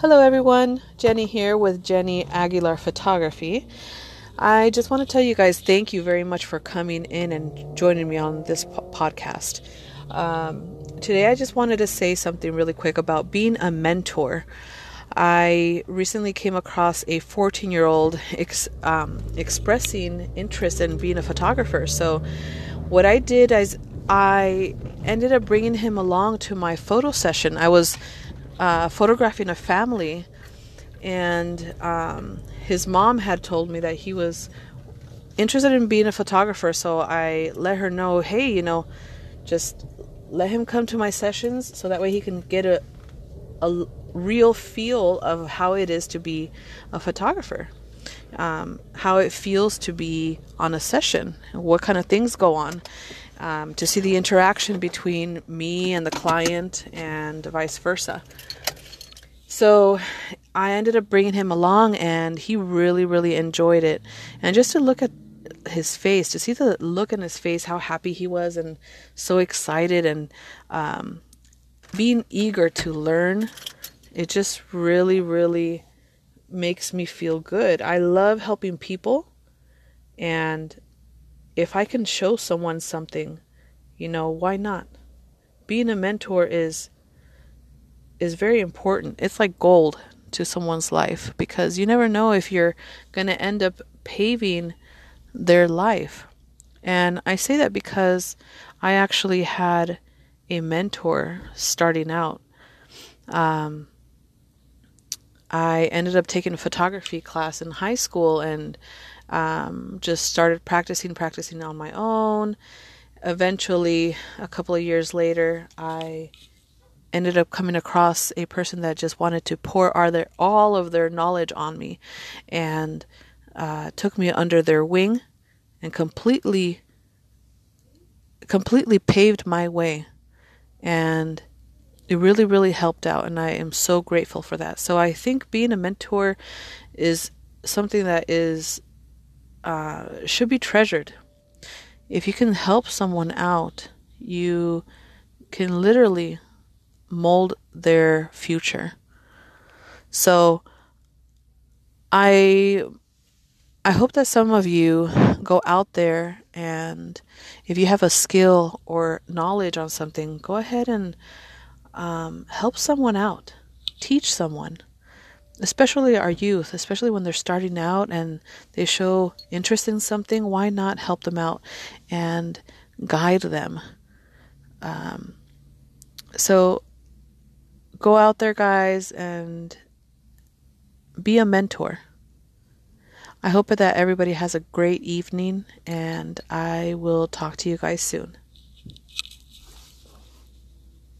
Hello, everyone. Jenny here with Jenny Aguilar Photography. I just want to tell you guys thank you very much for coming in and joining me on this po- podcast. Um, today, I just wanted to say something really quick about being a mentor. I recently came across a 14 year old ex- um, expressing interest in being a photographer. So, what I did is I ended up bringing him along to my photo session. I was uh, photographing a family, and um, his mom had told me that he was interested in being a photographer. So I let her know, hey, you know, just let him come to my sessions so that way he can get a a real feel of how it is to be a photographer. Um, how it feels to be on a session, what kind of things go on, um, to see the interaction between me and the client and vice versa. So I ended up bringing him along, and he really, really enjoyed it. And just to look at his face, to see the look in his face, how happy he was, and so excited, and um, being eager to learn, it just really, really makes me feel good. I love helping people, and if I can show someone something, you know, why not? Being a mentor is is very important. It's like gold to someone's life because you never know if you're going to end up paving their life. And I say that because I actually had a mentor starting out. Um, I ended up taking a photography class in high school and um, just started practicing, practicing on my own. Eventually, a couple of years later, I ended up coming across a person that just wanted to pour all, of their knowledge on me and uh, took me under their wing and completely completely paved my way and it really really helped out and i am so grateful for that so i think being a mentor is something that is uh, should be treasured. If you can help someone out, you can literally mold their future. So I I hope that some of you go out there and if you have a skill or knowledge on something, go ahead and um, help someone out, teach someone especially our youth, especially when they're starting out and they show interest in something, why not help them out and guide them? Um, so go out there, guys, and be a mentor. I hope that everybody has a great evening, and I will talk to you guys soon.